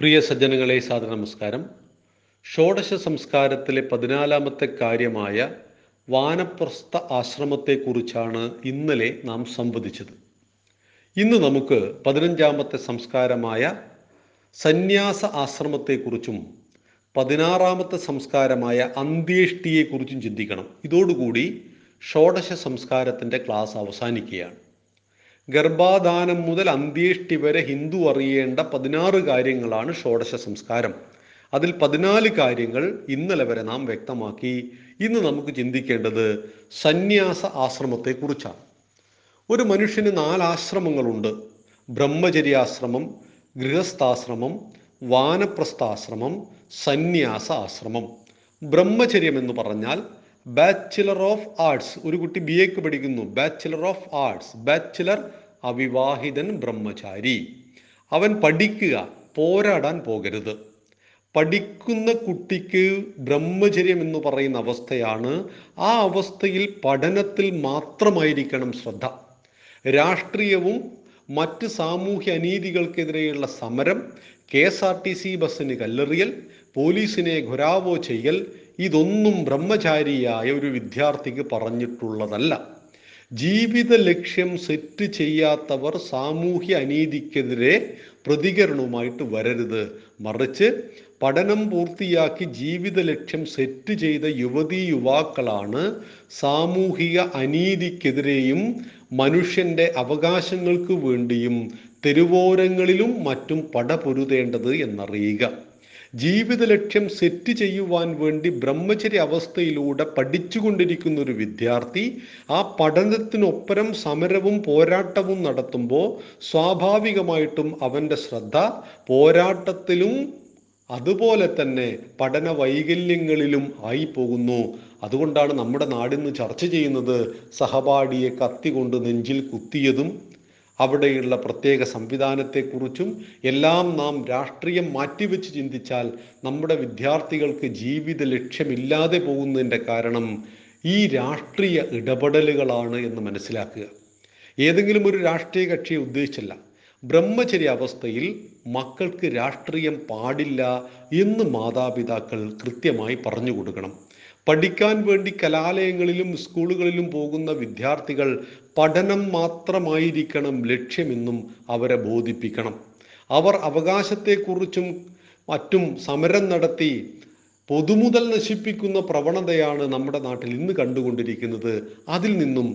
പ്രിയ സജ്ജനങ്ങളെ സാദര നമസ്കാരം ഷോഡശ സംസ്കാരത്തിലെ പതിനാലാമത്തെ കാര്യമായ വാനപ്രസ്ഥ ആശ്രമത്തെക്കുറിച്ചാണ് ഇന്നലെ നാം സംവദിച്ചത്. ഇന്ന് നമുക്ക് പതിനഞ്ചാമത്തെ സംസ്കാരമായ സന്യാസ ആശ്രമത്തെക്കുറിച്ചും പതിനാറാമത്തെ സംസ്കാരമായ അന്ത്യേഷ്ടിയെക്കുറിച്ചും ചിന്തിക്കണം. ഇതോടുകൂടി ഷോഡശ സംസ്കാരത്തിന്റെ ക്ലാസ് അവസാനിക്കുകയാണ്. ഗർഭാധാനം മുതൽ അന്ത്യേഷ്ടി വരെ ഹിന്ദു അറിയേണ്ട പതിനാറ് കാര്യങ്ങളാണ് ഷോഡശ സംസ്കാരം. അതിൽ പതിനാല് കാര്യങ്ങൾ ഇന്നലെ വരെ നാം വ്യക്തമാക്കി. ഇന്ന് നമുക്ക് ചിന്തിക്കേണ്ടത് സന്യാസ ആശ്രമത്തെക്കുറിച്ചാണ്. ഒരു മനുഷ്യന് നാല് ആശ്രമങ്ങളുണ്ട്. ബ്രഹ്മചര്യാശ്രമം ഗൃഹസ്ഥാശ്രമം വാനപ്രസ്ഥാശ്രമം സന്യാസ ആശ്രമം. ബ്രഹ്മചര്യം എന്ന് പറഞ്ഞാൽ ബാച്ചിലർ ഓഫ് ആർട്സ് ഒരു കുട്ടി ബി എക്ക് പഠിക്കുന്നു. ബാച്ചിലർ ഓഫ് ആർട്സ് ബാച്ചിലർ അവിവാഹിതൻ ബ്രഹ്മചാരി. അവൻ പഠിക്കുക. പോരാടാൻ പോകരുത്. പഠിക്കുന്ന കുട്ടിക്ക് ബ്രഹ്മചര്യം എന്ന് പറയുന്ന അവസ്ഥയാണ്. ആ അവസ്ഥയിൽ പഠനത്തിൽ മാത്രമായിരിക്കണം ശ്രദ്ധ. രാഷ്ട്രീയവും മറ്റ് സാമൂഹ്യ അനീതികൾക്കെതിരെയുള്ള സമരം K S R T C ബസ്സിന് കല്ലെറിയൽ പോലീസിനെ ഘുരാവോ ചെയ്യൽ ഇതൊന്നും ബ്രഹ്മചാരിയായ ഒരു വിദ്യാർത്ഥിക്ക് പറഞ്ഞിട്ടുള്ളതല്ല. ജീവിത ലക്ഷ്യം സെറ്റ് ചെയ്യാത്തവർ സാമൂഹ്യ അനീതിക്കെതിരെ പ്രതികരണവുമായിട്ട് വരരുത്. മറിച്ച് പഠനം പൂർത്തിയാക്കി ജീവിത ലക്ഷ്യം സെറ്റ് ചെയ്ത യുവതീ യുവാക്കളാണ് സാമൂഹിക അനീതിക്കെതിരെയും മനുഷ്യന്റെ അവകാശങ്ങൾക്ക് വേണ്ടിയും തെരുവോരങ്ങളിലും മറ്റും പടപൊരുതേണ്ടത് എന്നറിയുക. ജീവിത ലക്ഷ്യം സെറ്റ് ചെയ്യുവാൻ വേണ്ടി ബ്രഹ്മചര്യ അവസ്ഥയിലൂടെ പഠിച്ചുകൊണ്ടിരിക്കുന്ന ഒരു വിദ്യാർത്ഥി ആ പഠനത്തിനൊപ്പരം സമരവും പോരാട്ടവും നടത്തുമ്പോൾ സ്വാഭാവികമായിട്ടും അവന്റെ ശ്രദ്ധ പോരാട്ടത്തിലും അതുപോലെ തന്നെ പഠന വൈകല്യങ്ങളിലും ആയി പോകുന്നു അതുകൊണ്ടാണ് നമ്മുടെ നാടിന്ന് ചർച്ച ചെയ്യുന്നത് സഹപാഠിയെ കത്തി കൊണ്ട് നെഞ്ചിൽ കുത്തിയതും അവിടെയുള്ള പ്രത്യേക സംവിധാനത്തെക്കുറിച്ചും എല്ലാം നാം രാഷ്ട്രീയം മാറ്റിവെച്ച് ചിന്തിച്ചാൽ നമ്മുടെ വിദ്യാർത്ഥികൾക്ക് ജീവിത ലക്ഷ്യമില്ലാതെ പോകുന്നതിന്റെ കാരണം ഈ രാഷ്ട്രീയ ഇടപെടലുകളാണ് എന്ന് മനസ്സിലാക്കുക. ഏതെങ്കിലും ഒരു രാഷ്ട്രീയ കക്ഷിയെ ഉദ്ദേശിച്ചല്ല. ബ്രഹ്മചര്യ അവസ്ഥയിൽ മക്കൾക്ക് രാഷ്ട്രീയം പാടില്ല എന്ന് മാതാപിതാക്കൾ കൃത്യമായി പറഞ്ഞു കൊടുക്കണം. പഠിക്കാൻ വേണ്ടി കലാലയങ്ങളിലും സ്കൂളുകളിലും പോകുന്ന വിദ്യാർത്ഥികൾ പഠനം മാത്രമായിരിക്കണം ലക്ഷ്യമെന്നും അവരെ ബോധിപ്പിക്കണം. അവർ അവകാശത്തെക്കുറിച്ചും മറ്റും സമരം നടത്തി പൊതുമുതൽ നശിപ്പിക്കുന്ന പ്രവണതയാണ് നമ്മുടെ നാട്ടിൽ ഇന്ന് കണ്ടുകൊണ്ടിരിക്കുന്നത്. അതിൽ നിന്നും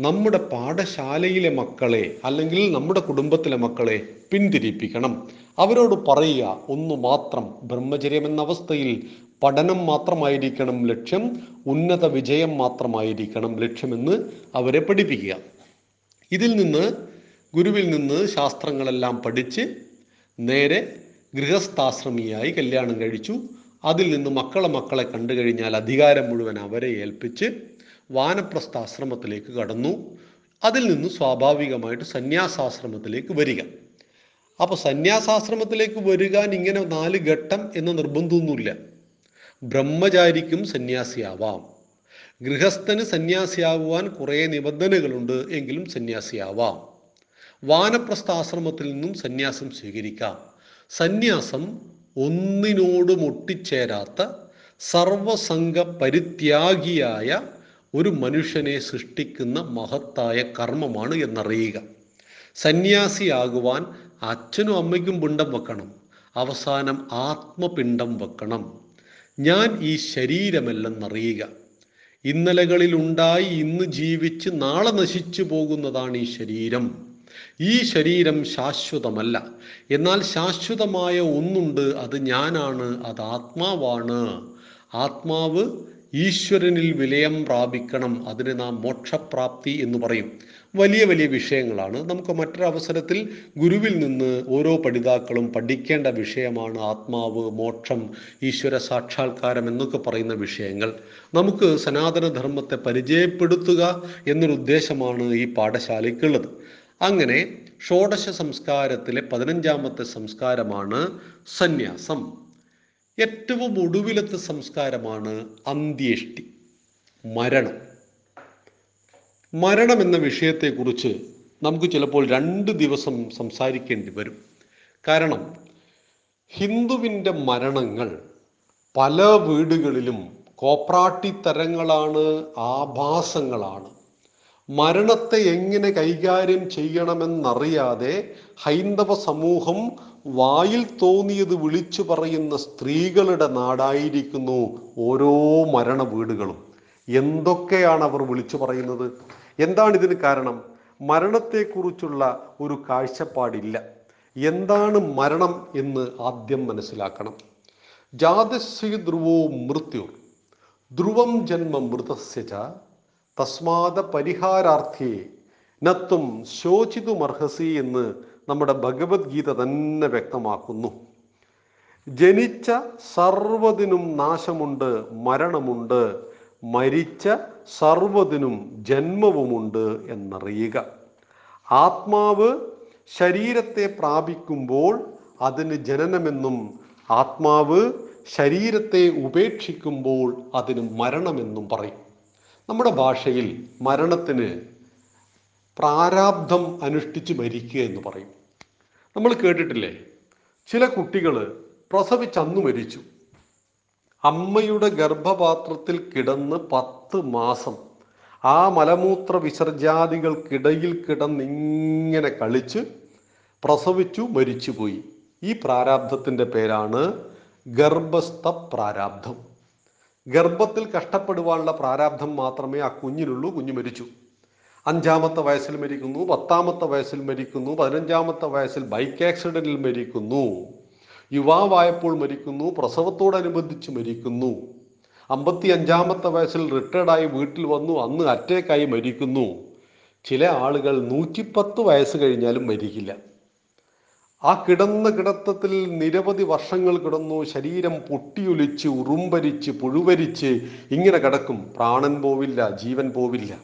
നമ്മുടെ പാഠശാലയിലെ മക്കളെ അല്ലെങ്കിൽ നമ്മുടെ കുടുംബത്തിലെ മക്കളെ പിന്തിരിപ്പിക്കണം. അവരോട് പറയുക ഒന്നു മാത്രം ബ്രഹ്മചര്യം എന്ന അവസ്ഥയിൽ പഠനം മാത്രമായിരിക്കണം ലക്ഷ്യം ഉന്നത വിജയം മാത്രമായിരിക്കണം ലക്ഷ്യമെന്ന് അവരെ പഠിപ്പിക്കുക. ഇതിൽ നിന്ന് ഗുരുവിൽ നിന്ന് ശാസ്ത്രങ്ങളെല്ലാം പഠിച്ച് നേരെ ഗൃഹസ്ഥാശ്രമിയായി കല്യാണം കഴിച്ചു. അതിൽ നിന്ന് മക്കളെ മക്കളെ കണ്ടു കഴിഞ്ഞാൽ അധികാരം മുഴുവൻ അവരെ ഏൽപ്പിച്ച് വാനപ്രസ്ഥാശ്രമത്തിലേക്ക് കടന്നു. അതിൽ നിന്ന് സ്വാഭാവികമായിട്ട് സന്യാസാശ്രമത്തിലേക്ക് വരിക. അപ്പോൾ സന്യാസാശ്രമത്തിലേക്ക് വരിക ഇങ്ങനെ നാല് ഘട്ടം എന്ന നിർബന്ധമൊന്നുമില്ല. ബ്രഹ്മചാരിക്കും സന്യാസിയാവാം. ഗൃഹസ്ഥന് സന്യാസിയാകുവാൻ കുറേ നിബന്ധനകളുണ്ട് എങ്കിലും സന്യാസിയാവാം. വാനപ്രസ്ഥാശ്രമത്തിൽ നിന്നും സന്യാസം സ്വീകരിക്കാം. സന്യാസം ഒന്നിനോടും ഒട്ടിച്ചേരാത്ത സർവസംഘ പരിത്യാഗിയായ ഒരു മനുഷ്യനെ സൃഷ്ടിക്കുന്ന മഹത്തായ കർമ്മമാണ് എന്നറിയുക. സന്യാസിയാകുവാൻ അച്ഛനും അമ്മയ്ക്കും പിണ്ടം വെക്കണം. അവസാനം ആത്മപിണ്ഡം വെക്കണം. ഞാൻ ഈ ശരീരമല്ലെന്നറിയുക. ഇന്നലകളിൽ ഉണ്ടായി ഇന്ന് ജീവിച്ച് നാളെ നശിച്ചു പോകുന്നതാണ് ഈ ശരീരം. ഈ ശരീരം ശാശ്വതമല്ല. എന്നാൽ ശാശ്വതമായ ഒന്നുണ്ട് അത് ഞാനാണ് അത് ആത്മാവാണ്. ആത്മാവ് ഈശ്വരനിൽ വിലയം പ്രാപിക്കണം അതിന് നാം മോക്ഷപ്രാപ്തി എന്ന് പറയും. വലിയ വലിയ വിഷയങ്ങളാണ്. നമുക്ക് മറ്റൊരവസരത്തിൽ ഗുരുവിൽ നിന്ന് ഓരോ പഠിതാക്കളും പഠിക്കേണ്ട വിഷയമാണ് ആത്മാവ് മോക്ഷം ഈശ്വര സാക്ഷാത്കാരം എന്നൊക്കെ പറയുന്ന വിഷയങ്ങൾ. നമുക്ക് സനാതനധർമ്മത്തെ പരിചയപ്പെടുത്തുക എന്നൊരു ഉദ്ദേശമാണ് ഈ പാഠശാലയ്ക്കുള്ളത്. അങ്ങനെ ഷോഡശ സംസ്കാരത്തിലെ പതിനഞ്ചാമത്തെ സംസ്കാരമാണ് സന്യാസം. ഏറ്റവും ഒടുവിലത്തെ സംസ്കാരമാണ് അന്ത്യേഷ്ടി മരണം. മരണം എന്ന വിഷയത്തെക്കുറിച്ച് നമുക്ക് ചിലപ്പോൾ രണ്ട് ദിവസം സംസാരിക്കേണ്ടി വരും. കാരണം ഹിന്ദുവിന്റെ മരണങ്ങൾ പല വീടുകളിലും കോപ്രാട്ടിത്തരങ്ങളാണ് ആഭാസങ്ങളാണ്. മരണത്തെ എങ്ങനെ കൈകാര്യം ചെയ്യണമെന്നറിയാതെ ഹൈന്ദവ സമൂഹം വായിൽ തോന്നിയത് വിളിച്ചു പറയുന്ന സ്ത്രീകളുടെ നാടായിരിക്കുന്നു ഓരോ മരണ വീടുകളും. എന്തൊക്കെയാണ് അവർ വിളിച്ചു പറയുന്നത്? എന്താണ് ഇതിന് കാരണം? മരണത്തെക്കുറിച്ചുള്ള ഒരു കാഴ്ചപ്പാടില്ല. എന്താണ് മരണം എന്ന് ആദ്യം മനസ്സിലാക്കണം. ജാതസ്യ ധ്രുവോ മൃത്യു ധ്രുവം ജന്മ മൃതസ്യച തസ്മാത പരിഹാരാർത്ഥിയെ നത്വം ശോചിതുമർഹസി എന്ന് നമ്മുടെ ഭഗവത്ഗീത തന്നെ വ്യക്തമാക്കുന്നു. ജനിച്ച സർവതിനും നാശമുണ്ട് മരണമുണ്ട് മരിച്ച സർവതിനും ജന്മവുമുണ്ട് എന്നറിയുക. ആത്മാവ് ശരീരത്തെ പ്രാപിക്കുമ്പോൾ അതിന് ജനനമെന്നും ആത്മാവ് ശരീരത്തെ ഉപേക്ഷിക്കുമ്പോൾ അതിന് മരണമെന്നും പറയും. നമ്മുടെ ഭാഷയിൽ മരണത്തിന് പ്രാരാബ്ധം അനുഷ്ഠിച്ച് മരിക്കുക എന്ന് പറയും. നമ്മൾ കേട്ടിട്ടില്ലേ? ചില കുട്ടികൾ പ്രസവിച്ചന്നു മരിച്ചു. അമ്മയുടെ ഗർഭപാത്രത്തിൽ കിടന്ന് പത്ത് മാസം ആ മലമൂത്ര വിസർജാദികൾക്കിടയിൽ കിടന്ന് ഇങ്ങനെ കളിച്ച് പ്രസവിച്ചു മരിച്ചുപോയി. ഈ പ്രാരാബ്ധത്തിന്റെ പേരാണ് ഗർഭസ്ഥ പ്രാരാബ്ധം ഗർഭത്തിൽ കഷ്ടപ്പെടുവാനുള്ള പ്രാരാബ്ധം മാത്രമേ ആ കുഞ്ഞിനുള്ളൂ കുഞ്ഞു മരിച്ചു. അഞ്ചാമത്തെ വയസ്സിൽ മരിക്കുന്നു പത്താമത്തെ വയസ്സിൽ മരിക്കുന്നു പതിനഞ്ചാമത്തെ വയസ്സിൽ ബൈക്ക് ആക്സിഡന്റിൽ മരിക്കുന്നു. യുവാവായപ്പോൾ മരിക്കുന്നു പ്രസവത്തോടനുബന്ധിച്ച് മരിക്കുന്നു. അമ്പത്തി അഞ്ചാമത്തെ വയസ്സിൽ റിട്ടയർഡായി വീട്ടിൽ വന്നു അന്ന് അറ്റേക്കായി മരിക്കുന്നു. ചില ആളുകൾ നൂറ്റിപ്പത്ത് വയസ്സ് കഴിഞ്ഞാലും മരിക്കില്ല. ആ കിടന്ന കിടത്തത്തിൽ നിരവധി വർഷങ്ങൾ കിടന്നു ശരീരം പൊട്ടിയൊലിച്ച് ഉറുമ്പരിച്ച് പുഴുവരിച്ച് ഇങ്ങനെ കിടക്കും. പ്രാണൻ പോവില്ല ജീവൻ പോവില്ല.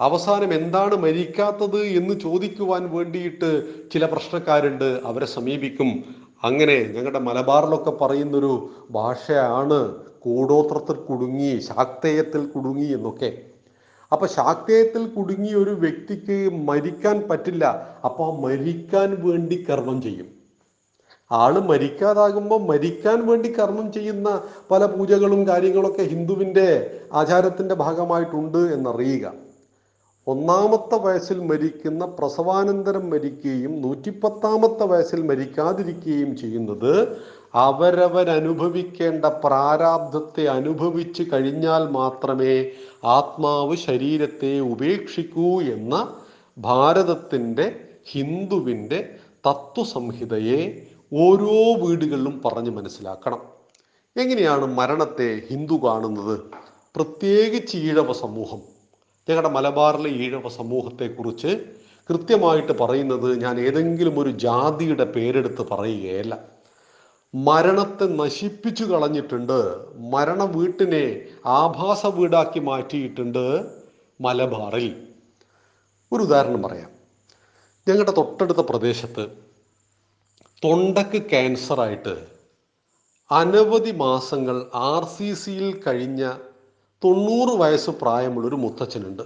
അവസാനം എന്താണ് മരിക്കാത്തത് എന്ന് ചോദിക്കുവാൻ വേണ്ടിയിട്ട് ചില പ്രശ്നക്കാരുണ്ട്. അവരെ സമീപിക്കും. അങ്ങനെ ഞങ്ങളുടെ മലബാറിലൊക്കെ പറയുന്നൊരു ഭാഷയാണ് കൂടോത്രത്തിൽ കുടുങ്ങി ശാക്തേയത്തിൽ കുടുങ്ങി എന്നൊക്കെ. അപ്പൊ ശാക്തേയത്തിൽ കുടുങ്ങി ഒരു വ്യക്തിക്ക് മരിക്കാൻ പറ്റില്ല അപ്പൊ ആ മരിക്കാൻ വേണ്ടി കർമ്മം ചെയ്യും. ആൾ മരിക്കാതാകുമ്പോൾ മരിക്കാൻ വേണ്ടി കർമ്മം ചെയ്യുന്ന പല പൂജകളും കാര്യങ്ങളൊക്കെ ഹിന്ദുവിന്റെ ആചാരത്തിന്റെ ഭാഗമായിട്ടുണ്ട് എന്നറിയുക. ഒന്നാമത്തെ വയസ്സിൽ മരിക്കുന്ന പ്രസവാനന്തരം മരിക്കുകയും നൂറ്റിപ്പത്താമത്തെ വയസ്സിൽ മരിക്കാതിരിക്കുകയും ചെയ്യുന്നത് അവരവരനുഭവിക്കേണ്ട പ്രാരാബ്ധത്തെ അനുഭവിച്ചു കഴിഞ്ഞാൽ മാത്രമേ ആത്മാവ് ശരീരത്തെ ഉപേക്ഷിക്കൂ എന്ന ഭാരതത്തിന്റെ ഹിന്ദുവിന്റെ തത്വസംഹിതയെ ഓരോ വീടുകളിലും പറഞ്ഞ് മനസ്സിലാക്കണം. എങ്ങനെയാണ് മരണത്തെ ഹിന്ദു കാണുന്നത്? പ്രത്യേകിച്ച് ഈഴവ സമൂഹം. ഞങ്ങളുടെ മലബാറിലെ ഈഴവ സമൂഹത്തെക്കുറിച്ച് കൃത്യമായിട്ട് പറയുന്നത് ഞാൻ ഏതെങ്കിലും ഒരു ജാതിയുടെ പേരെടുത്ത് പറയുകയല്ല. മരണത്തെ നശിപ്പിച്ചു കളഞ്ഞിട്ടുണ്ട് മരണ വീട്ടിനെ ആഭാസ വീടാക്കി മാറ്റിയിട്ടുണ്ട് മലബാറിൽ. ഒരു ഉദാഹരണം പറയാം. ഞങ്ങളുടെ തൊട്ടടുത്ത പ്രദേശത്ത് തൊണ്ടക്ക് ക്യാൻസറായിട്ട് അനവധി മാസങ്ങൾ ആർ സി സിയിൽ കഴിഞ്ഞ തൊണ്ണൂറ് വയസ്സ് പ്രായമുള്ളൊരു മുത്തച്ഛനുണ്ട്.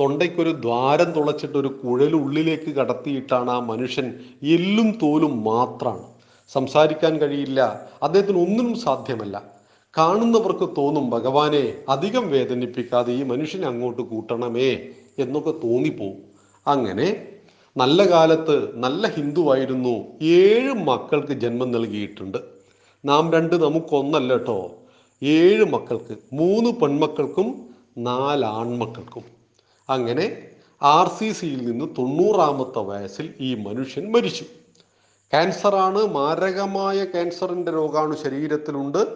തൊണ്ടയ്ക്കൊരു ദ്വാരം തുളച്ചിട്ട് ഒരു കുഴൽ ഉള്ളിലേക്ക് കടത്തിയിട്ടാണ് ആ മനുഷ്യൻ എല്ലും തോലും മാത്രമാണ് സംസാരിക്കാൻ കഴിയില്ല. അദ്ദേഹത്തിന് ഒന്നും സാധ്യമല്ല. കാണുന്നവർക്ക് തോന്നും ഭഗവാനെ അധികം വേദനിപ്പിക്കാതെ ഈ മനുഷ്യനെ അങ്ങോട്ട് കൂട്ടണമേ എന്നൊക്കെ തോന്നിപ്പോവും. അങ്ങനെ നല്ല കാലത്ത് നല്ല ഹിന്ദുവായിരുന്നു. ഏഴ് മക്കൾക്ക് ജന്മം നൽകിയിട്ടുണ്ട്. നാം രണ്ട് നമുക്കൊന്നല്ല കേട്ടോ. ഏഴ് മക്കൾക്ക് മൂന്ന് പെൺമക്കൾക്കും നാല് ആൺമക്കൾക്കും. അങ്ങനെ ആർ സി സിയിൽ നിന്ന് തൊണ്ണൂറാമത്തെ വയസ്സിൽ ഈ മനുഷ്യൻ മരിച്ചു. ക്യാൻസറാണ് മാരകമായ ക്യാൻസറിന്റെ രോഗാണ് ശരീരത്തിലുണ്ട്.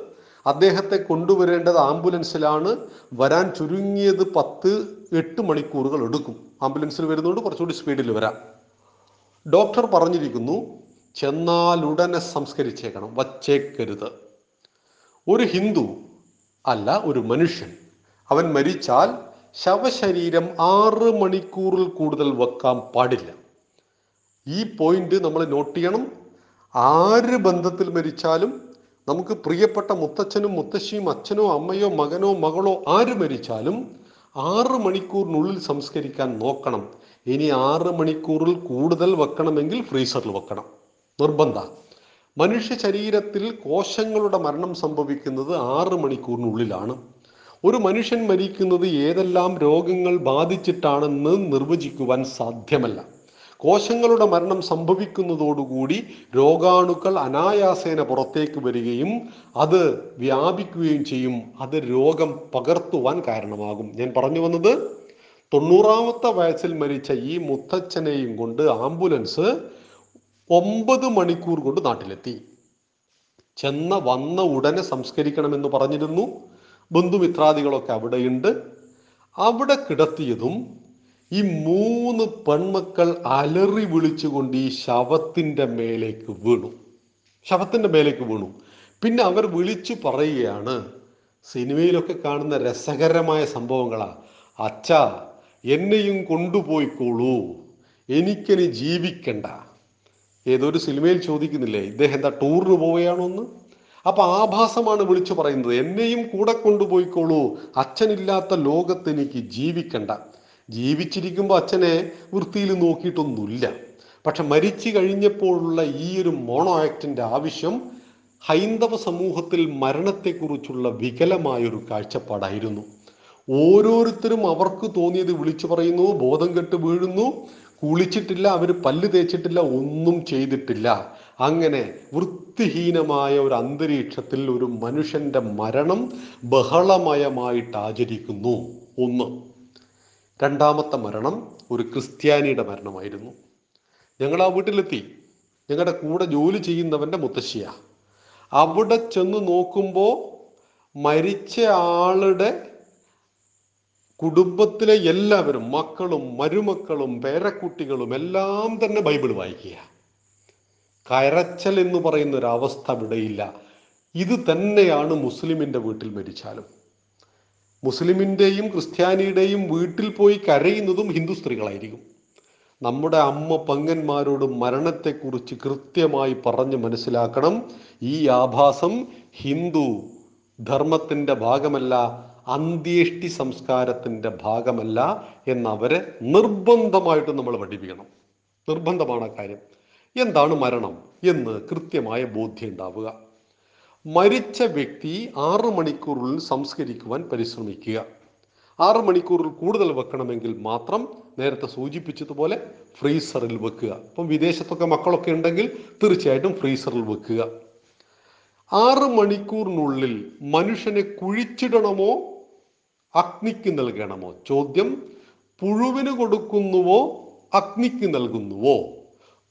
അദ്ദേഹത്തെ കൊണ്ടുവരേണ്ടത് ആംബുലൻസിലാണ്. വരാൻ ചുരുങ്ങിയത് പത്ത് എട്ട് മണിക്കൂറുകൾ എടുക്കും. ആംബുലൻസിൽ വരുന്നതുകൊണ്ട് കുറച്ചുകൂടി സ്പീഡിൽ വരാം. ഡോക്ടർ പറഞ്ഞിരിക്കുന്നു ചെന്നാലുടനെ സംസ്കരിച്ചേക്കണം വച്ചേക്കരുത്. ഒരു ഹിന്ദു അല്ല ഒരു മനുഷ്യൻ. അവൻ മരിച്ചാൽ ശവശരീരം ആറ് മണിക്കൂറിൽ കൂടുതൽ വെക്കാൻ പാടില്ല. ഈ പോയിന്റ് നമ്മൾ നോട്ട് ചെയ്യണം. ആര് ബന്ധത്തിൽ മരിച്ചാലും നമുക്ക് പ്രിയപ്പെട്ട മുത്തച്ഛനും മുത്തശ്ശിയും അച്ഛനോ അമ്മയോ മകനോ മകളോ ആര് മരിച്ചാലും ആറ് മണിക്കൂറിനുള്ളിൽ സംസ്കരിക്കാൻ നോക്കണം. ഇനി ആറ് മണിക്കൂറിൽ കൂടുതൽ വെക്കണമെങ്കിൽ ഫ്രീസറിൽ വെക്കണം. നിർബന്ധ. മനുഷ്യ ശരീരത്തിൽ കോശങ്ങളുടെ മരണം സംഭവിക്കുന്നത് ആറ് മണിക്കൂറിനുള്ളിലാണ്. ഒരു മനുഷ്യൻ മരിക്കുന്നത് ഏതെല്ലാം രോഗങ്ങൾ ബാധിച്ചിട്ടാണെന്ന് നിർവചിക്കുവാൻ സാധ്യമല്ല. കോശങ്ങളുടെ മരണം സംഭവിക്കുന്നതോടുകൂടി രോഗാണുക്കൾ അനായാസേന പുറത്തേക്ക് വരികയും അത് വ്യാപിക്കുകയും ചെയ്യും. അത് രോഗം പകർത്തുവാൻ കാരണമാകും. ഞാൻ പറഞ്ഞു വന്നത് തൊണ്ണൂറാമത്തെ വയസ്സിൽ മരിച്ച ഈ മുത്തച്ഛനെയും കൊണ്ട് ആംബുലൻസ് ഒമ്പത് മണിക്കൂർ കൊണ്ട് നാട്ടിലെത്തി. ചെന്ന വന്ന ഉടനെ സംസ്കരിക്കണമെന്ന് പറഞ്ഞിരുന്നു. ബന്ധുമിത്രാദികളൊക്കെ അവിടെയുണ്ട്. അവിടെ കിടത്തിയതും ഈ മൂന്ന് പെൺമക്കൾ അലറി വിളിച്ചുകൊണ്ട് ഈ ശവത്തിന്റെ മേലേക്ക് വീണു. ശവത്തിന്റെ മേലേക്ക് വീണു. പിന്നെ അവർ വിളിച്ചു പറയുകയാണ് സിനിമയിലൊക്കെ കാണുന്ന രസകരമായ സംഭവങ്ങളാ. അച്ഛ എന്നെയും കൊണ്ടുപോയിക്കോളൂ. എനിക്കിനി ജീവിക്കണ്ട. ഏതൊരു സിനിമയിൽ ചോദിക്കുന്നില്ലേ ഇദ്ദേഹം എന്താ ടൂറിന് പോവുകയാണോ എന്ന്? അപ്പൊ ആഭാസമാണ് വിളിച്ചു പറയുന്നത്. എന്നെയും കൂടെ കൊണ്ടുപോയിക്കോളൂ. അച്ഛനില്ലാത്ത ലോകത്ത് എനിക്ക് ജീവിക്കണ്ട. ജീവിച്ചിരിക്കുമ്പോൾ അച്ഛനെ വൃത്തിയിൽ നോക്കിയിട്ടൊന്നുമില്ല. പക്ഷെ മരിച്ചു കഴിഞ്ഞപ്പോഴുള്ള ഈ ഒരു മോണോ ആക്ടിന്റെ ആവശ്യം ഹൈന്ദവ സമൂഹത്തിൽ മരണത്തെക്കുറിച്ചുള്ള വികലമായൊരു കാഴ്ചപ്പാടായിരുന്നു. ഓരോരുത്തരും അവർക്ക് തോന്നിയത് വിളിച്ചു പറയുന്നു ബോധം കെട്ട് വീഴുന്നു കുളിച്ചിട്ടില്ല അവർ പല്ല് തേച്ചിട്ടില്ല ഒന്നും ചെയ്തിട്ടില്ല. അങ്ങനെ വൃത്തിഹീനമായ ഒരു അന്തരീക്ഷത്തിൽ ഒരു മനുഷ്യന്റെ മരണം ബഹളമയമായിട്ട് ആചരിക്കുന്നു. ഒന്ന്. രണ്ടാമത്തെ മരണം ഒരു ക്രിസ്ത്യാനിയുടെ മരണമായിരുന്നു. ഞങ്ങൾ ആ വീട്ടിലെത്തി. ഞങ്ങളുടെ കൂടെ ജോലി ചെയ്യുന്നവന്റെ മുത്തശ്ശിയ. അവിടെ ചെന്ന് നോക്കുമ്പോൾ മരിച്ച ആളുടെ കുടുംബത്തിലെ എല്ലാവരും മക്കളും മരുമക്കളും പേരക്കുട്ടികളും എല്ലാം തന്നെ ബൈബിൾ വായിക്കുക കരച്ചൽ എന്ന് പറയുന്ന ഒരു അവസ്ഥ ഇവിടെയില്ല ഇത് തന്നെയാണ് മുസ്ലിമിന്റെ വീട്ടിൽ മരിച്ചാലും. മുസ്ലിമിന്റെയും ക്രിസ്ത്യാനിയുടെയും വീട്ടിൽ പോയി കരയുന്നതും ഹിന്ദു സ്ത്രീകളായിരിക്കും. നമ്മുടെ അമ്മ പങ്ങന്മാരോട് മരണത്തെക്കുറിച്ച് കൃത്യമായി പറഞ്ഞ് മനസ്സിലാക്കണം. ഈ ആഭാസം ഹിന്ദു ധർമ്മത്തിന്റെ ഭാഗമല്ല. അന്ത്യേഷ്ടി സംസ്കാരത്തിന്റെ ഭാഗമല്ല എന്നവരെ നിർബന്ധമായിട്ട് നമ്മൾ പഠിപ്പിക്കണം. നിർബന്ധമാണ് കാര്യം. എന്താണ് മരണം എന്ന് കൃത്യമായ ബോധ്യം ഉണ്ടാവുക. മരിച്ച വ്യക്തി ആറ് മണിക്കൂറിൽ സംസ്കരിക്കുവാൻ പരിശ്രമിക്കുക. ആറ് മണിക്കൂറിൽ കൂടുതൽ വെക്കണമെങ്കിൽ മാത്രം നേരത്തെ സൂചിപ്പിച്ചതുപോലെ ഫ്രീസറിൽ വെക്കുക. അപ്പം വിദേശത്തൊക്കെ മക്കളൊക്കെ ഉണ്ടെങ്കിൽ തീർച്ചയായിട്ടും ഫ്രീസറിൽ വെക്കുക. ആറ് മണിക്കൂറിനുള്ളിൽ മനുഷ്യനെ കുഴിച്ചിടണമോ അഗ്നിക്ക് നൽകണമോ? ചോദ്യം പുഴുവിന് കൊടുക്കുന്നുവോ അഗ്നിക്ക് നൽകുന്നുവോ?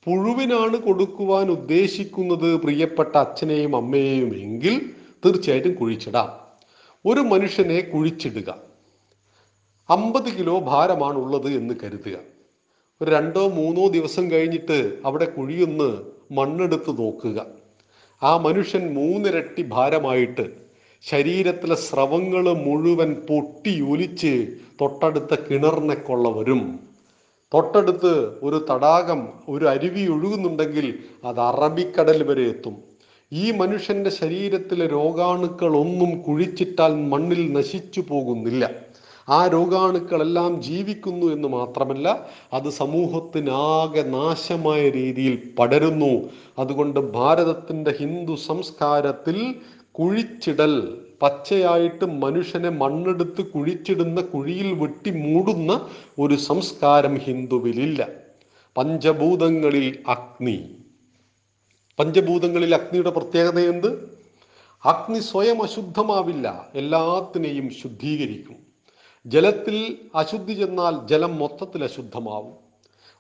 പുഴുവിനാണ് കൊടുക്കുവാൻ ഉദ്ദേശിക്കുന്നത് പ്രിയപ്പെട്ട അച്ഛനെയും അമ്മയെയും എങ്കിൽ തീർച്ചയായിട്ടും കുഴിച്ചിടാം. ഒരു മനുഷ്യനെ കുഴിച്ചിടുക. അമ്പത് കിലോ ഭാരമാണ് ഉള്ളത് എന്ന് കരുതുക. ഒരു രണ്ടോ മൂന്നോ ദിവസം കഴിഞ്ഞിട്ട് അവിടെ കുഴിയൊന്ന് മണ്ണെടുത്ത് നോക്കുക. ആ മനുഷ്യൻ മൂന്നിരട്ടി ഭാരമായിട്ട് ശരീരത്തിലെ സ്രവങ്ങൾ മുഴുവൻ പൊട്ടി ഒലിച്ച് തൊട്ടടുത്ത കിണറിനെ കൊള്ള വരും. തൊട്ടടുത്ത് ഒരു തടാകം ഒരു അരുവി ഒഴുകുന്നുണ്ടെങ്കിൽ അത് അറബിക്കടൽ വരെ എത്തും. ഈ മനുഷ്യന്റെ ശരീരത്തിലെ രോഗാണുക്കൾ ഒന്നും കുഴിച്ചിട്ടാൽ മണ്ണിൽ നശിച്ചു പോകുന്നില്ല. ആ രോഗാണുക്കളെല്ലാം ജീവിക്കുന്നു എന്ന് മാത്രമല്ല അത് സമൂഹത്തിനാകെ നാശമായ രീതിയിൽ പടരുന്നു. അതുകൊണ്ട് ഭാരതത്തിന്റെ ഹിന്ദു സംസ്കാരത്തിൽ കുഴിച്ചിടൽ പച്ചയായിട്ട് മനുഷ്യനെ മണ്ണെടുത്ത് കുഴിച്ചിടുന്ന കുഴിയിൽ വെട്ടി മൂടുന്ന ഒരു സംസ്കാരം ഹിന്ദുവിലില്ല. പഞ്ചഭൂതങ്ങളിൽ അഗ്നി. പഞ്ചഭൂതങ്ങളിൽ അഗ്നിയുടെ പ്രത്യേകത എന്ത്? അഗ്നി സ്വയം അശുദ്ധമാവില്ല എല്ലാത്തിനെയും ശുദ്ധീകരിക്കും. ജലത്തിൽ അശുദ്ധി ചെന്നാൽ ജലം മൊത്തത്തിൽ അശുദ്ധമാവും.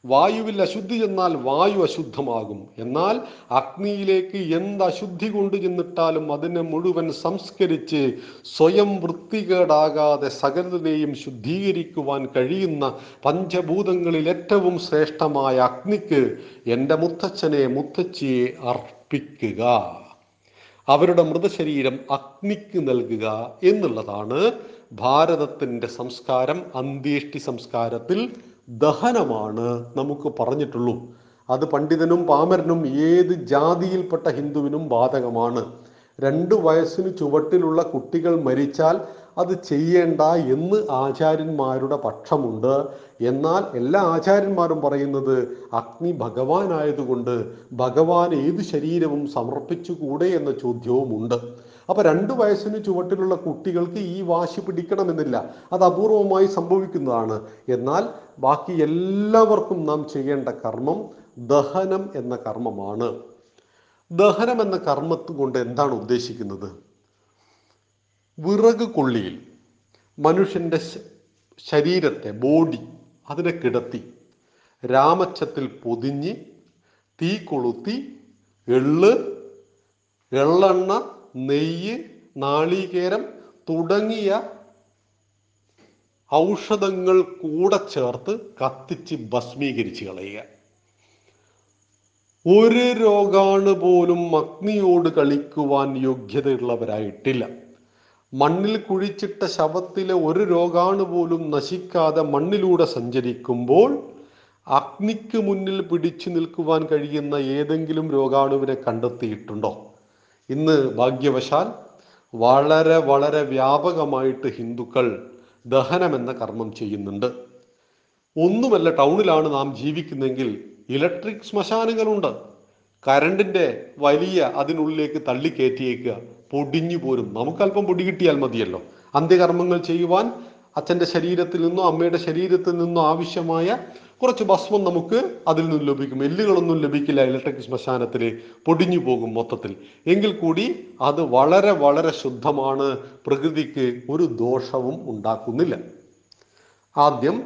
വായുവിൽ അശുദ്ധി ചെന്നാൽ വായു അശുദ്ധമാകും. എന്നാൽ അഗ്നിയിലേക്ക് എന്ത് അശുദ്ധി കൊണ്ടു ചെന്നിട്ടാലും അതിനെ മുഴുവൻ സംസ്കരിച്ച് സ്വയം വൃത്തികേടാകാതെ സകലതിനെയും ശുദ്ധീകരിക്കുവാൻ കഴിയുന്ന പഞ്ചഭൂതങ്ങളിൽ ഏറ്റവും ശ്രേഷ്ഠമായ അഗ്നിക്ക് എന്റെ മുത്തച്ഛനെ മുത്തച്ഛിയെ അർപ്പിക്കുക. അവരുടെ മൃതശരീരം അഗ്നിക്ക് നൽകുക എന്നുള്ളതാണ് ഭാരതത്തിന്റെ സംസ്കാരം അന്ത്യേഷ്ടി സംസ്കാരത്തിൽ ദഹനമാണ് നമുക്ക് പറഞ്ഞിട്ടുള്ളൂ. അത് പണ്ഡിതനും പാമരനും ഏത് ജാതിയിൽപ്പെട്ട ഹിന്ദുവിനും ബാധകമാണ്. രണ്ട് വയസ്സിന് ചുവട്ടിലുള്ള കുട്ടികൾ മരിച്ചാൽ അത് ചെയ്യേണ്ട എന്ന് ആചാര്യന്മാരുടെ പക്ഷമുണ്ട്. എന്നാൽ എല്ലാ ആചാര്യന്മാരും പറയുന്നത് അഗ്നി ഭഗവാനായതുകൊണ്ട് ഭഗവാൻ ഏത് ശരീരവും സമർപ്പിച്ചുകൂടെ എന്ന ചോദ്യവുമുണ്ട്. അപ്പൊ രണ്ട് വയസ്സിന് ചുവട്ടിലുള്ള കുട്ടികൾക്ക് ഈ വാശി പിടിക്കണമെന്നില്ല. അത് അപൂർവമായി സംഭവിക്കുന്നതാണ്. എന്നാൽ ബാക്കി എല്ലാവർക്കും നാം ചെയ്യേണ്ട കർമ്മം ദഹനം എന്ന കർമ്മമാണ്. ദഹനം എന്ന കർമ്മത്ത് കൊണ്ട് എന്താണ് ഉദ്ദേശിക്കുന്നത്? വിറക് കൊള്ളിയിൽ മനുഷ്യന്റെ ശരീരത്തെ ബോഡി അതിനെ കിടത്തി രാമച്ചത്തിൽ പൊതിഞ്ഞ് തീ കൊളുത്തി എള്ള് എള്ളെണ്ണ നെയ്യ് നാളികേരം തുടങ്ങിയ ഔഷധങ്ങൾ കൂടെ ചേർത്ത് കത്തിച്ച് ഭസ്മീകരിച്ച് കളയുക. ഒരു രോഗാണു പോലും അഗ്നിയോട് കളിക്കുവാൻ യോഗ്യതയുള്ളവരായിട്ടില്ല. മണ്ണിൽ കുഴിച്ചിട്ട ശവത്തിലെ ഒരു രോഗാണു പോലും നശിക്കാതെ മണ്ണിലൂടെ സഞ്ചരിക്കുമ്പോൾ അഗ്നിക്ക് മുന്നിൽ പിടിച്ചു നിൽക്കുവാൻ കഴിയുന്ന ഏതെങ്കിലും രോഗാണുവിനെ കണ്ടെത്തിയിട്ടുണ്ടോ? ഇന്ന് ഭാഗ്യവശാൽ വളരെ വളരെ വ്യാപകമായിട്ട് ഹിന്ദുക്കൾ ദഹനം എന്ന കർമ്മം ചെയ്യുന്നുണ്ട്. ഒന്നുമല്ല ടൗണിലാണ് നാം ജീവിക്കുന്നെങ്കിൽ ഇലക്ട്രിക് ശ്മശാനങ്ങളുണ്ട്. കരണ്ടിന്റെ വലിയ അതിനുള്ളിലേക്ക് തള്ളിക്കയറ്റിയേക്കുക പൊടിഞ്ഞു പോരും. നമുക്കല്പം പൊടി കിട്ടിയാൽ മതിയല്ലോ. അന്ത്യകർമ്മങ്ങൾ ചെയ്യുവാൻ അച്ഛന്റെ ശരീരത്തിൽ നിന്നോ അമ്മയുടെ ശരീരത്തിൽ നിന്നോ ആവശ്യമായ കുറച്ച് ഭസ്മം നമുക്ക് അതിൽ നിന്ന് ലഭിക്കും. എല്ലുകളൊന്നും ലഭിക്കില്ല. ഇലക്ട്രിക് ശ്മശാനത്തിൽ പൊടിഞ്ഞു പോകും മൊത്തത്തിൽ. എങ്കിൽ കൂടി അത് വളരെ വളരെ ശുദ്ധമാണ്. പ്രകൃതിക്ക് ഒരു ദോഷവും ഉണ്ടാക്കുന്നില്ല. ആദ്യം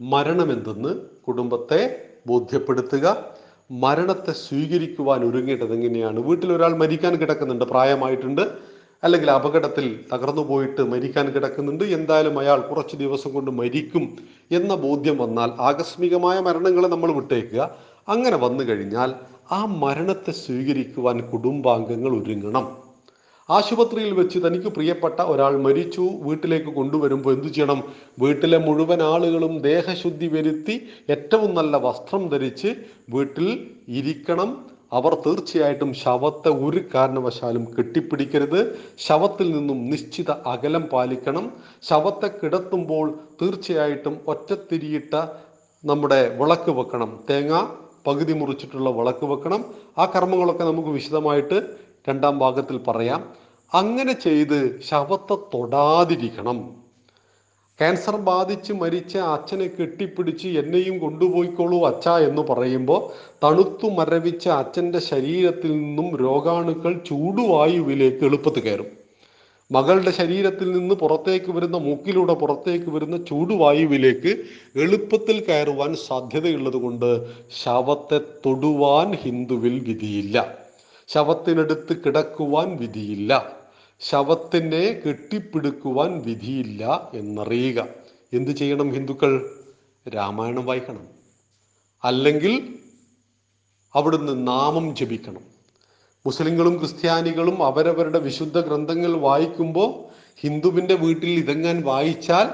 മരണമെന്തെന്ന് കുടുംബത്തെ ബോധ്യപ്പെടുത്തുക. മരണത്തെ സ്വീകരിക്കുവാൻ ഒരുങ്ങേണ്ടത് എങ്ങനെയാണ്? വീട്ടിൽ ഒരാൾ മരിക്കാൻ കിടക്കുന്നുണ്ട്. പ്രായമായിട്ടുണ്ട്. അല്ലെങ്കിൽ അപകടത്തിൽ തകർന്നു പോയിട്ട് മരിക്കാൻ കിടക്കുന്നുണ്ട്. എന്തായാലും അയാൾ കുറച്ച് ദിവസം കൊണ്ട് മരിക്കും എന്ന ബോധ്യം വന്നാൽ ആകസ്മികമായ മരണങ്ങളെ നമ്മൾ വിട്ടേക്കുക. അങ്ങനെ വന്നു കഴിഞ്ഞാൽ ആ മരണത്തെ സ്വീകരിക്കുവാൻ കുടുംബാംഗങ്ങൾ ഒരുങ്ങണം. ആശുപത്രിയിൽ വെച്ച് തനിക്ക് പ്രിയപ്പെട്ട ഒരാൾ മരിച്ചു. വീട്ടിലേക്ക് കൊണ്ടുവരുമ്പോൾ എന്തു ചെയ്യണം? വീട്ടിലെ മുഴുവൻ ആളുകളും ദേഹശുദ്ധി വരുത്തി ഏറ്റവും നല്ല വസ്ത്രം ധരിച്ച് വീട്ടിൽ ഇരിക്കണം. അവർ തീർച്ചയായിട്ടും ശവത്തെ ഒരു കാരണവശാലും കെട്ടിപ്പിടിക്കരുത്. ശവത്തിൽ നിന്നും നിശ്ചിത അകലം പാലിക്കണം. ശവത്തെ കിടത്തുമ്പോൾ തീർച്ചയായിട്ടും ഒറ്റത്തിരിയിട്ട നമ്മുടെ വിളക്ക് വെക്കണം. തേങ്ങ പകുതി മുറിച്ചിട്ടുള്ള വിളക്ക് വെക്കണം. ആ കർമ്മങ്ങളൊക്കെ നമുക്ക് വിശദമായിട്ട് രണ്ടാം ഭാഗത്തിൽ പറയാം. അങ്ങനെ ചെയ്ത് ശവത്തെ തൊടാതിരിക്കണം. ക്യാൻസർ ബാധിച്ച് മരിച്ച അച്ഛനെ കെട്ടിപ്പിടിച്ച് എന്നെയും കൊണ്ടുപോയിക്കോളൂ അച്ഛ എന്ന് പറയുമ്പോൾ തണുത്തു മരവിച്ച അച്ഛന്റെ ശരീരത്തിൽ നിന്നും രോഗാണുക്കൾ ചൂടുവായുവിലേക്ക് എളുപ്പത്തിൽ കയറും. മകളുടെ ശരീരത്തിൽ നിന്ന് പുറത്തേക്ക് വരുന്ന മൂക്കിലൂടെ പുറത്തേക്ക് വരുന്ന ചൂടുവായുവിലേക്ക് എളുപ്പത്തിൽ കയറുവാൻ സാധ്യതയുള്ളത് കൊണ്ട് ശവത്തെ തൊടുവാൻ ഹിന്ദുവിൽ വിധിയില്ല. ശവത്തിനടുത്ത് കിടക്കുവാൻ വിധിയില്ല. ശവത്തിനെ കെട്ടിപ്പിടുക്കുവാൻ വിധിയില്ല എന്നറിയുക. എന്തു ചെയ്യണം ഹിന്ദുക്കൾ? രാമായണം വായിക്കണം. അല്ലെങ്കിൽ അവിടുന്ന് നാമം ജപിക്കണം. മുസ്ലിങ്ങളും ക്രിസ്ത്യാനികളും അവരവരുടെ വിശുദ്ധ ഗ്രന്ഥങ്ങൾ വായിക്കുമ്പോൾ ഹിന്ദുവിന്റെ വീട്ടിൽ ഇതെങ്ങാൻ വായിച്ചാൽ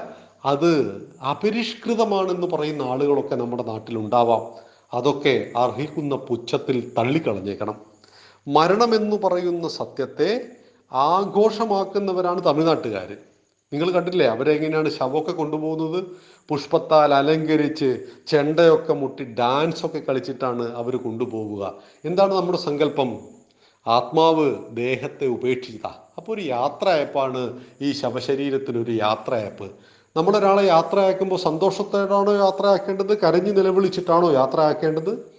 അത് അപരിഷ്കൃതമാണെന്ന് പറയുന്ന ആളുകളൊക്കെ നമ്മുടെ നാട്ടിലുണ്ടാവാം. അതൊക്കെ അർഹിക്കുന്ന പുച്ഛത്തിൽ തള്ളിക്കളഞ്ഞേക്കണം. മരണമെന്ന് പറയുന്ന സത്യത്തെ ആഘോഷമാക്കുന്നവരാണ് തമിഴ്നാട്ടുകാർ നിങ്ങൾ കണ്ടില്ലേ അവരെങ്ങനെയാണ് ശവമൊക്കെ കൊണ്ടുപോകുന്നത്? പുഷ്പത്താൽ അലങ്കരിച്ച് ചെണ്ടയൊക്കെ മുട്ടി ഡാൻസ് ഒക്കെ കളിച്ചിട്ടാണ് അവർ കൊണ്ടുപോവുക. എന്താണ് നമ്മുടെ സങ്കല്പം? ആത്മാവ് ദേഹത്തെ ഉപേക്ഷിക്കുക. അപ്പോൾ ഒരു യാത്രയപ്പാണ് ഈ ശവശരീരത്തിനൊരു യാത്രയപ്പ് നമ്മളൊരാളെ യാത്രയാക്കുമ്പോൾ സന്തോഷത്തോടാണോ യാത്രയാക്കേണ്ടത് കരഞ്ഞു നിലവിളിച്ചിട്ടാണോ യാത്രയാക്കേണ്ടത് അപ്പൊ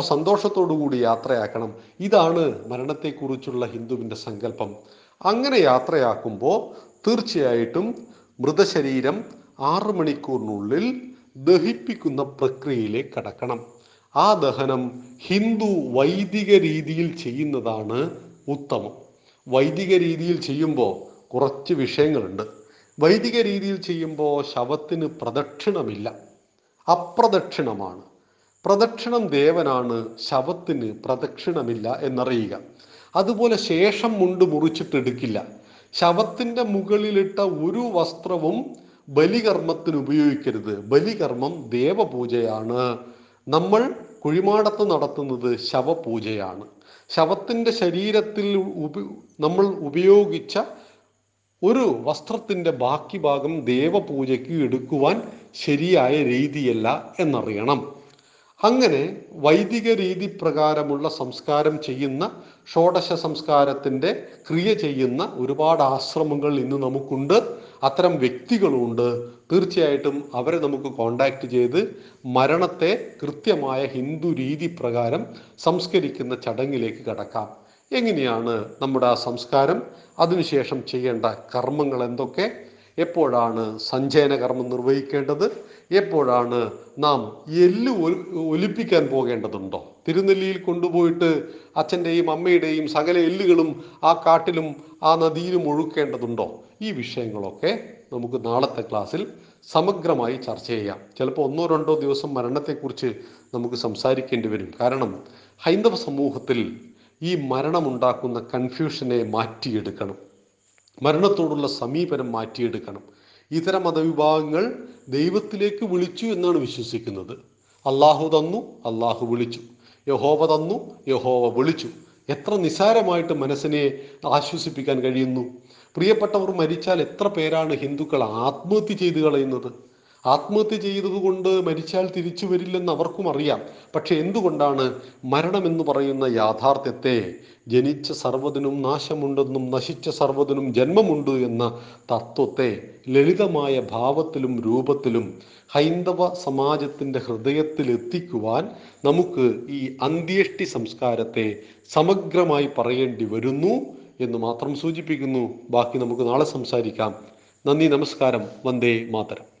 സന്തോഷത്തോടു കൂടി യാത്രയാക്കണം. ഇതാണ് മരണത്തെക്കുറിച്ചുള്ള ഹിന്ദുവിന്റെ സങ്കല്പം. അങ്ങനെ യാത്രയാക്കുമ്പോൾ തീർച്ചയായിട്ടും മൃതശരീരം ആറ് മണിക്കൂറിനുള്ളിൽ ദഹിപ്പിക്കുന്ന പ്രക്രിയയിലേക്ക് കടക്കണം. ആ ദഹനം ഹിന്ദു വൈദിക രീതിയിൽ ചെയ്യുന്നതാണ് ഉത്തമം. വൈദിക രീതിയിൽ ചെയ്യുമ്പോൾ കുറച്ച് വിഷയങ്ങളുണ്ട്. വൈദിക രീതിയിൽ ചെയ്യുമ്പോൾ ശവത്തിന് പ്രദക്ഷിണമില്ല. അപ്രദക്ഷിണമാണ്. പ്രദക്ഷിണം ദേവനാണ് ശവത്തിന് പ്രദക്ഷിണമില്ല എന്നറിയുക. അതുപോലെ ശേഷം മുണ്ട് മുറിച്ചിട്ടെടുക്കില്ല. ശവത്തിന്റെ മുകളിലിട്ട ഒരു വസ്ത്രവും ബലികർമ്മത്തിന് ഉപയോഗിക്കരുത്. ബലികർമ്മം ദേവപൂജയാണ്. നമ്മൾ കുഴിമാടത്ത് നടത്തുന്നത് ശവപൂജയാണ്. ശവത്തിന്റെ ശരീരത്തിൽ നമ്മൾ ഉപയോഗിച്ച ഒരു വസ്ത്രത്തിന്റെ ബാക്കി ഭാഗം ദേവപൂജയ്ക്ക് എടുക്കുവാൻ ശരിയായ രീതിയല്ല എന്നറിയണം. അങ്ങനെ വൈദിക രീതി പ്രകാരമുള്ള സംസ്കാരം ചെയ്യുന്ന ഷോഡശ സംസ്കാരത്തിന്റെ ക്രിയ ചെയ്യുന്ന ഒരുപാട് ആശ്രമങ്ങൾ ഇന്ന് നമുക്കുണ്ട്. അത്തരം വ്യക്തികളുണ്ട്. തീർച്ചയായിട്ടും അവരെ നമുക്ക് കോണ്ടാക്ട് ചെയ്ത് മരണത്തെ കൃത്യമായ ഹിന്ദു രീതി പ്രകാരം സംസ്കരിക്കുന്ന ചടങ്ങിലേക്ക് കടക്കാം. എങ്ങനെയാണ് നമ്മുടെ ആ സംസ്കാരം? അതിനുശേഷം ചെയ്യേണ്ട കർമ്മങ്ങൾ എന്തൊക്കെ? എപ്പോഴാണ് സഞ്ചയന കർമ്മം നിർവഹിക്കേണ്ടത്? എപ്പോഴാണ് നാം എല്ല് ഒലിപ്പിക്കാൻ പോകേണ്ടതുണ്ടോ? തിരുനെല്ലിയിൽ കൊണ്ടുപോയിട്ട് അച്ഛന്റെയും അമ്മയുടെയും സകല എല്ലുകളും ആ കാട്ടിലും ആ നദിയിലും ഒഴുക്കേണ്ടതുണ്ടോ? ഈ വിഷയങ്ങളൊക്കെ നമുക്ക് നാളത്തെ ക്ലാസ്സിൽ സമഗ്രമായി ചർച്ച ചെയ്യാം. ചിലപ്പോൾ ഒന്നോ രണ്ടോ ദിവസം മരണത്തെക്കുറിച്ച് നമുക്ക് സംസാരിക്കേണ്ടി വരും. കാരണം ഹൈന്ദവ സമൂഹത്തിൽ ഈ മരണമുണ്ടാക്കുന്ന കൺഫ്യൂഷനെ മാറ്റിയെടുക്കണം. മരണത്തോടുള്ള സമീപനം മാറ്റിയെടുക്കണം. ഇതര മതവിഭാഗങ്ങൾ ദൈവത്തിലേക്ക് വിളിച്ചു എന്നാണ് വിശ്വസിക്കുന്നത്. അള്ളാഹു തന്നു അള്ളാഹു വിളിച്ചു. യഹോവ തന്നു യഹോവ വിളിച്ചു. എത്ര നിസാരമായിട്ട് മനസ്സിനെ ആശ്വസിപ്പിക്കാൻ കഴിയുന്നു. പ്രിയപ്പെട്ടവർ മരിച്ചാൽ എത്ര പേരാണ് ഹിന്ദുക്കൾ ആത്മഹത്യ ചെയ്തു കളയുന്നത്? ആത്മഹത്യ ചെയ്തതുകൊണ്ട് മരിച്ചാൽ തിരിച്ചു വരില്ലെന്ന് അവർക്കും അറിയാം. പക്ഷെ എന്തുകൊണ്ടാണ് മരണമെന്ന് പറയുന്ന യാഥാർത്ഥ്യത്തെ ജനിച്ച സർവതിനും നാശമുണ്ടെന്നും നശിച്ച സർവതിനും ജന്മമുണ്ട് എന്ന തത്വത്തെ ലളിതമായ ഭാവത്തിലും രൂപത്തിലും ഹൈന്ദവ സമാജത്തിന്റെ ഹൃദയത്തിൽ എത്തിക്കുവാൻ നമുക്ക് ഈ അന്ത്യേഷ്ടി സംസ്കാരത്തെ സമഗ്രമായി പറയേണ്ടി വരുന്നു എന്ന് മാത്രം സൂചിപ്പിക്കുന്നു. ബാക്കി നമുക്ക് നാളെ സംസാരിക്കാം. നന്ദി നമസ്കാരം. വന്ദേ മാതരം.